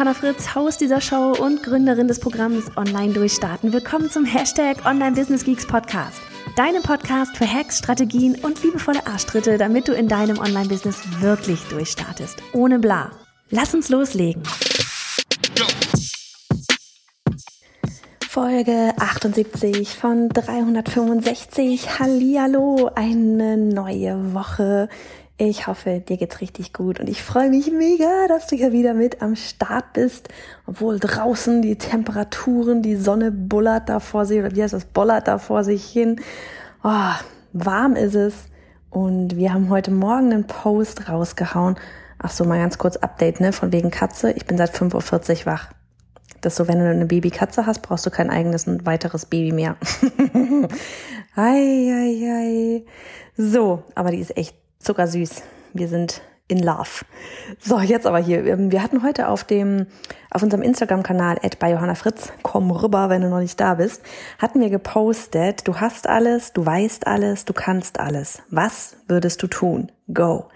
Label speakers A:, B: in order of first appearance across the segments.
A: Johanna Fritz, Haus dieser Show und Gründerin des Programms Online Durchstarten. Willkommen zum Hashtag Online Business Geeks Podcast. Deinem Podcast für Hacks, Strategien und liebevolle Arschtritte, damit du in deinem Online-Business wirklich durchstartest. Ohne bla. Lass uns loslegen. Folge 78 von 365. Hallihallo, eine neue Woche. Ich hoffe, dir geht's richtig gut und ich freue mich mega, dass du hier wieder mit am Start bist, obwohl draußen die Temperaturen, die Sonne bullert da vor sich, oder wie heißt das, bollert da vor sich hin. Oh, warm ist es und wir haben heute Morgen einen Post rausgehauen. Ach so, mal ganz kurz Update, ne, von wegen Katze. Ich bin seit 5.40 Uhr wach. Das ist so, wenn du eine Babykatze hast, brauchst du kein eigenes, ein weiteres Baby mehr. ei, ei, ei. So, aber die ist echt zuckersüß. Wir sind in love. So, jetzt aber hier. Ähm, wir hatten heute auf dem, auf unserem Instagram-Kanal, bei Johanna Fritz, komm rüber, wenn du noch nicht da bist, hatten wir gepostet, du hast alles, du weißt alles, du kannst alles. Was würdest du tun? Go.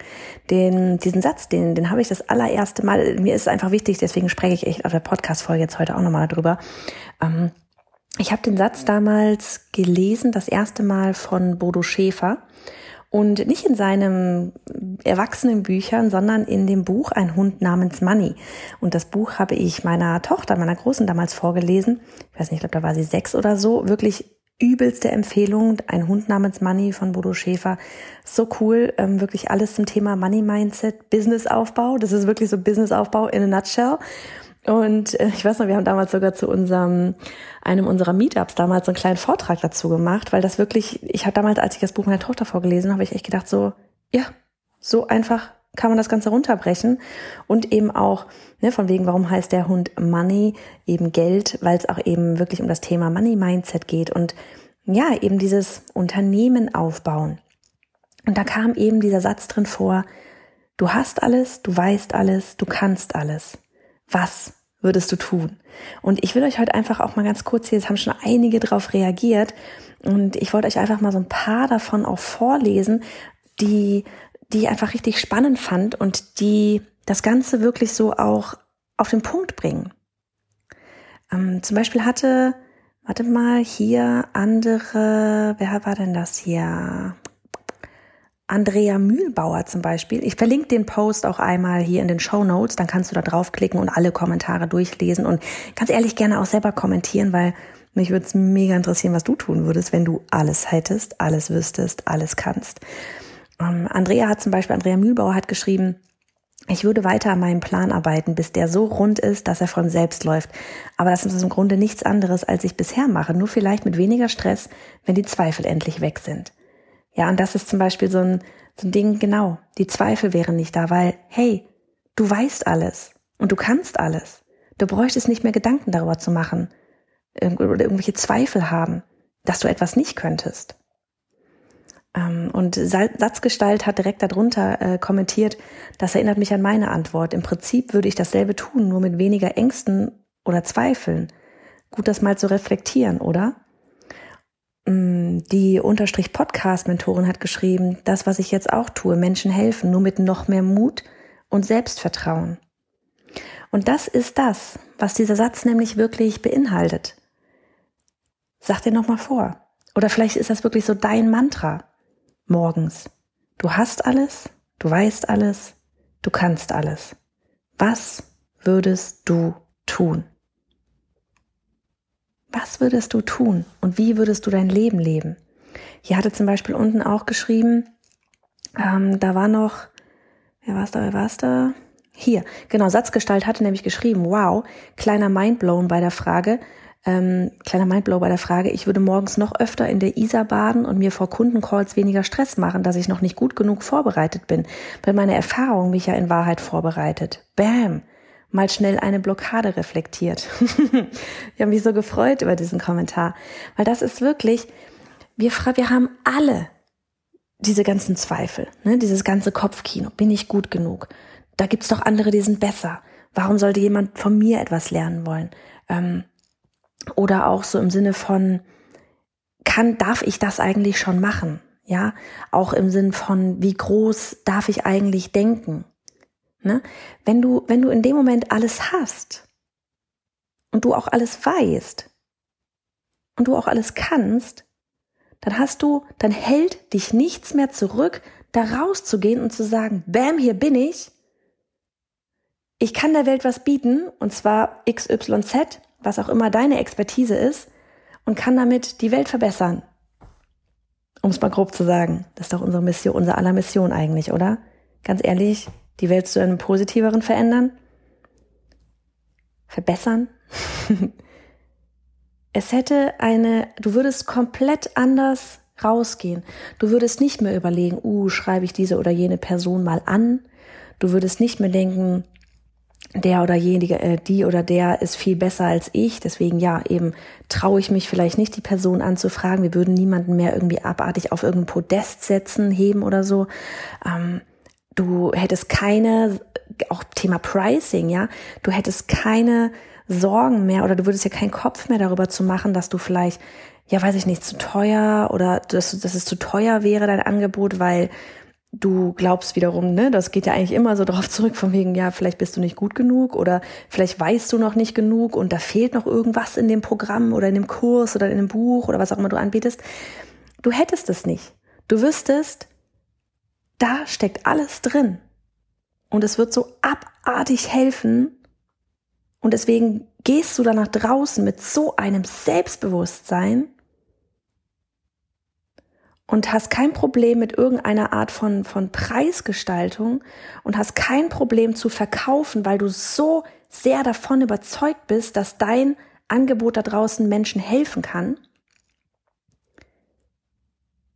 A: Den, diesen Satz, den, den habe ich das allererste Mal, mir ist es einfach wichtig, deswegen spreche ich echt auf der Podcast-Folge jetzt heute auch nochmal darüber. Ähm, ich habe den Satz damals gelesen, das erste Mal von Bodo Schäfer und nicht in seinen Erwachsenenbüchern, sondern in dem Buch Ein Hund namens Money. Und das Buch habe ich meiner Tochter, meiner Großen damals vorgelesen. Ich weiß nicht, ich glaube, da war sie sechs oder so. Wirklich übelste Empfehlung. Ein Hund namens Money von Bodo Schäfer. So cool. Ähm, wirklich alles zum Thema Money Mindset, Businessaufbau. Das ist wirklich so Businessaufbau in a nutshell. Und äh, ich weiß noch, wir haben damals sogar zu unserem, einem unserer Meetups damals so einen kleinen Vortrag dazu gemacht, weil das wirklich, ich hatte damals, als ich das Buch meiner Tochter vorgelesen habe, ich echt gedacht so, ja, so einfach kann man das Ganze runterbrechen und eben auch, ne, von wegen, warum heißt der Hund Money, eben Geld, weil es auch eben wirklich um das Thema Money Mindset geht und ja, eben dieses Unternehmen aufbauen. Und da kam eben dieser Satz drin vor, du hast alles, du weißt alles, du kannst alles. Was würdest du tun? Und ich will euch heute einfach auch mal ganz kurz hier, es haben schon einige darauf reagiert und ich wollte euch einfach mal so ein paar davon auch vorlesen, die, die ich einfach richtig spannend fand und die das Ganze wirklich so auch auf den Punkt bringen. Ähm, zum Beispiel hatte, warte mal, hier andere, wer war denn das hier? Andrea Mühlbauer zum Beispiel. Ich verlinke den Post auch einmal hier in den Show Notes, dann kannst du da draufklicken und alle Kommentare durchlesen und ganz ehrlich gerne auch selber kommentieren, weil mich würde es mega interessieren, was du tun würdest, wenn du alles hättest, alles wüsstest, alles kannst. Ähm, Andrea hat zum Beispiel, Andrea Mühlbauer hat geschrieben, ich würde weiter an meinem Plan arbeiten, bis der so rund ist, dass er von selbst läuft. Aber das ist im Grunde nichts anderes, als ich bisher mache, nur vielleicht mit weniger Stress, wenn die Zweifel endlich weg sind. Ja, und das ist zum Beispiel so ein, so ein Ding, genau, die Zweifel wären nicht da, weil, hey, du weißt alles und du kannst alles. Du bräuchtest nicht mehr Gedanken darüber zu machen oder irgendwelche Zweifel haben, dass du etwas nicht könntest. Ähm, und Satzgestalt hat direkt darunter äh, kommentiert, das erinnert mich an meine Antwort. Im Prinzip würde ich dasselbe tun, nur mit weniger Ängsten oder Zweifeln. Gut, das mal zu reflektieren, oder? Mm, die Unterstrich Podcast-Mentorin hat geschrieben, das, was ich jetzt auch tue, Menschen helfen, nur mit noch mehr Mut und Selbstvertrauen. Und das ist das, was dieser Satz nämlich wirklich beinhaltet. Sag dir nochmal vor. Oder vielleicht ist das wirklich so dein Mantra morgens. Du hast alles, du weißt alles, du kannst alles. Was würdest du tun? Was würdest du tun und wie würdest du dein Leben leben? Hier hatte zum Beispiel unten auch geschrieben, ähm, da war noch, wer war's da, wer war's da? Hier, genau, Satzgestalt hatte nämlich geschrieben, wow, kleiner Mindblown bei der Frage, ähm, kleiner Mindblow bei der Frage, ich würde morgens noch öfter in der Isar baden und mir vor Kundencalls weniger Stress machen, dass ich noch nicht gut genug vorbereitet bin, weil meine Erfahrung mich ja in Wahrheit vorbereitet. Bam! Mal schnell eine Blockade reflektiert. ich habe mich so gefreut über diesen Kommentar, weil das ist wirklich, wir, wir haben alle diese ganzen Zweifel, ne? dieses ganze Kopfkino. Bin ich gut genug? Da gibt's doch andere, die sind besser. Warum sollte jemand von mir etwas lernen wollen? Ähm, oder auch so im Sinne von, kann, darf ich das eigentlich schon machen? Ja, auch im Sinn von, wie groß darf ich eigentlich denken? Ne? Wenn du, wenn du in dem Moment alles hast und du auch alles weißt und du auch alles kannst, dann hast du, dann hält dich nichts mehr zurück, da rauszugehen und zu sagen, bam, hier bin ich. Ich kann der Welt was bieten, und zwar XYZ, was auch immer deine Expertise ist, und kann damit die Welt verbessern. Um es mal grob zu sagen. Das ist doch unsere Mission, unsere aller Mission eigentlich, oder? Ganz ehrlich, die Welt zu einem positiveren verändern? Verbessern? es hätte eine, du würdest komplett anders rausgehen. Du würdest nicht mehr überlegen, uh, schreibe ich diese oder jene Person mal an. Du würdest nicht mehr denken, der oder jenige, äh, die oder der ist viel besser als ich. Deswegen ja, eben traue ich mich vielleicht nicht, die Person anzufragen. Wir würden niemanden mehr irgendwie abartig auf irgendein Podest setzen, heben oder so. Ähm, du hättest keine, auch Thema Pricing, ja, du hättest keine Sorgen mehr oder du würdest ja keinen Kopf mehr darüber zu machen, dass du vielleicht, ja, weiß ich nicht, zu teuer oder dass, dass es zu teuer wäre, dein Angebot, weil du glaubst wiederum, ne, das geht ja eigentlich immer so drauf zurück, von wegen, ja, vielleicht bist du nicht gut genug oder vielleicht weißt du noch nicht genug und da fehlt noch irgendwas in dem Programm oder in dem Kurs oder in dem Buch oder was auch immer du anbietest. Du hättest es nicht. Du wüsstest, da steckt alles drin. Und es wird so abartig helfen. Und deswegen gehst du da nach draußen mit so einem Selbstbewusstsein, und hast kein Problem mit irgendeiner Art von, von Preisgestaltung und hast kein Problem zu verkaufen, weil du so sehr davon überzeugt bist, dass dein Angebot da draußen Menschen helfen kann,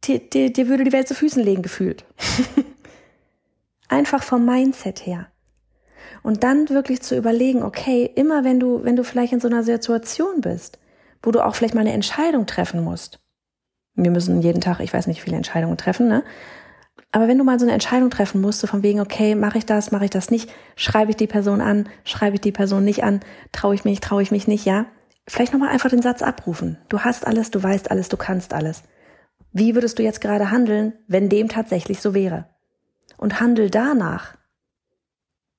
A: dir, dir, dir würde die Welt zu Füßen legen gefühlt. Einfach vom Mindset her. Und dann wirklich zu überlegen, okay, immer wenn du, wenn du vielleicht in so einer Situation bist, wo du auch vielleicht mal eine Entscheidung treffen musst, wir müssen jeden Tag, ich weiß nicht, viele Entscheidungen treffen, ne? Aber wenn du mal so eine Entscheidung treffen musst, so von wegen, okay, mache ich das, mache ich das nicht, schreibe ich die Person an, schreibe ich die Person nicht an, traue ich mich, traue ich mich nicht, ja? Vielleicht nochmal einfach den Satz abrufen. Du hast alles, du weißt alles, du kannst alles. Wie würdest du jetzt gerade handeln, wenn dem tatsächlich so wäre? Und handel danach.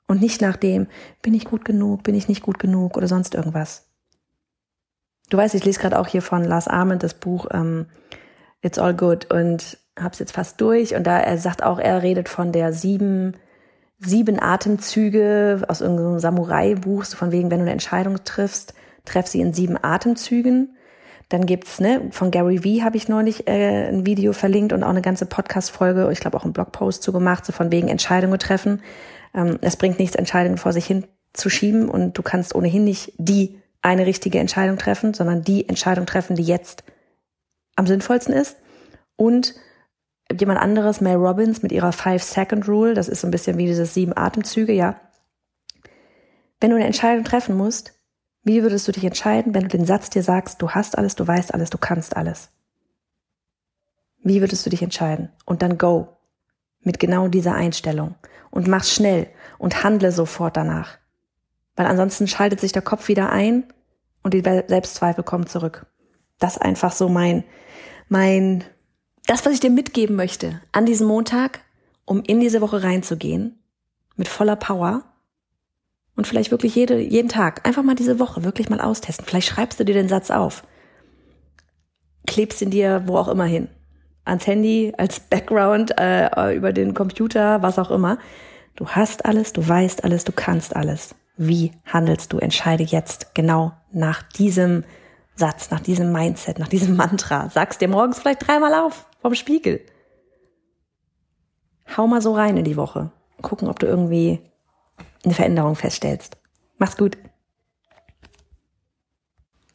A: Und nicht nach dem, bin ich gut genug, bin ich nicht gut genug oder sonst irgendwas. Du weißt, ich lese gerade auch hier von Lars Ahmed das Buch ähm, It's All Good und hab's jetzt fast durch und da er sagt auch, er redet von der sieben sieben Atemzüge aus irgendeinem Samurai-Buch, so von wegen, wenn du eine Entscheidung triffst, treff sie in sieben Atemzügen. Dann gibt's ne von Gary Vee habe ich neulich äh, ein Video verlinkt und auch eine ganze Podcast-Folge, ich glaube auch einen Blogpost zu gemacht, so von wegen Entscheidungen treffen. Ähm, es bringt nichts, Entscheidungen vor sich hin zu schieben und du kannst ohnehin nicht die eine richtige Entscheidung treffen, sondern die Entscheidung treffen, die jetzt am sinnvollsten ist. Und jemand anderes, Mel Robbins, mit ihrer Five-Second-Rule, das ist so ein bisschen wie dieses sieben Atemzüge, ja. Wenn du eine Entscheidung treffen musst, wie würdest du dich entscheiden, wenn du den Satz dir sagst, du hast alles, du weißt alles, du kannst alles? Wie würdest du dich entscheiden? Und dann go. Mit genau dieser Einstellung. Und mach schnell und handle sofort danach. Weil ansonsten schaltet sich der Kopf wieder ein und die Selbstzweifel kommen zurück. Das ist einfach so mein, mein, das, was ich dir mitgeben möchte an diesem Montag, um in diese Woche reinzugehen, mit voller Power und vielleicht wirklich jede, jeden Tag, einfach mal diese Woche wirklich mal austesten. Vielleicht schreibst du dir den Satz auf, klebst ihn dir wo auch immer hin, ans Handy, als Background, äh, über den Computer, was auch immer. Du hast alles, du weißt alles, du kannst alles. Wie handelst du? Entscheide jetzt genau nach diesem Satz, nach diesem Mindset, nach diesem Mantra. Sagst dir morgens vielleicht dreimal auf vom Spiegel. Hau mal so rein in die Woche. Gucken, ob du irgendwie eine Veränderung feststellst. Mach's gut.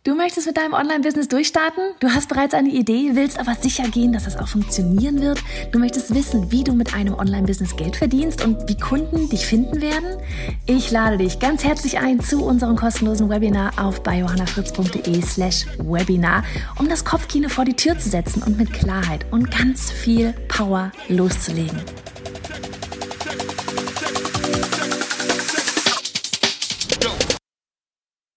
B: Du möchtest mit deinem Online-Business durchstarten? Du hast bereits eine Idee, willst aber sicher gehen, dass das auch funktionieren wird? Du möchtest wissen, wie du mit einem Online-Business Geld verdienst und wie Kunden dich finden werden? Ich lade dich ganz herzlich ein zu unserem kostenlosen Webinar auf biohannafritz.de slash Webinar, um das Kopfkino vor die Tür zu setzen und mit Klarheit und ganz viel Power loszulegen.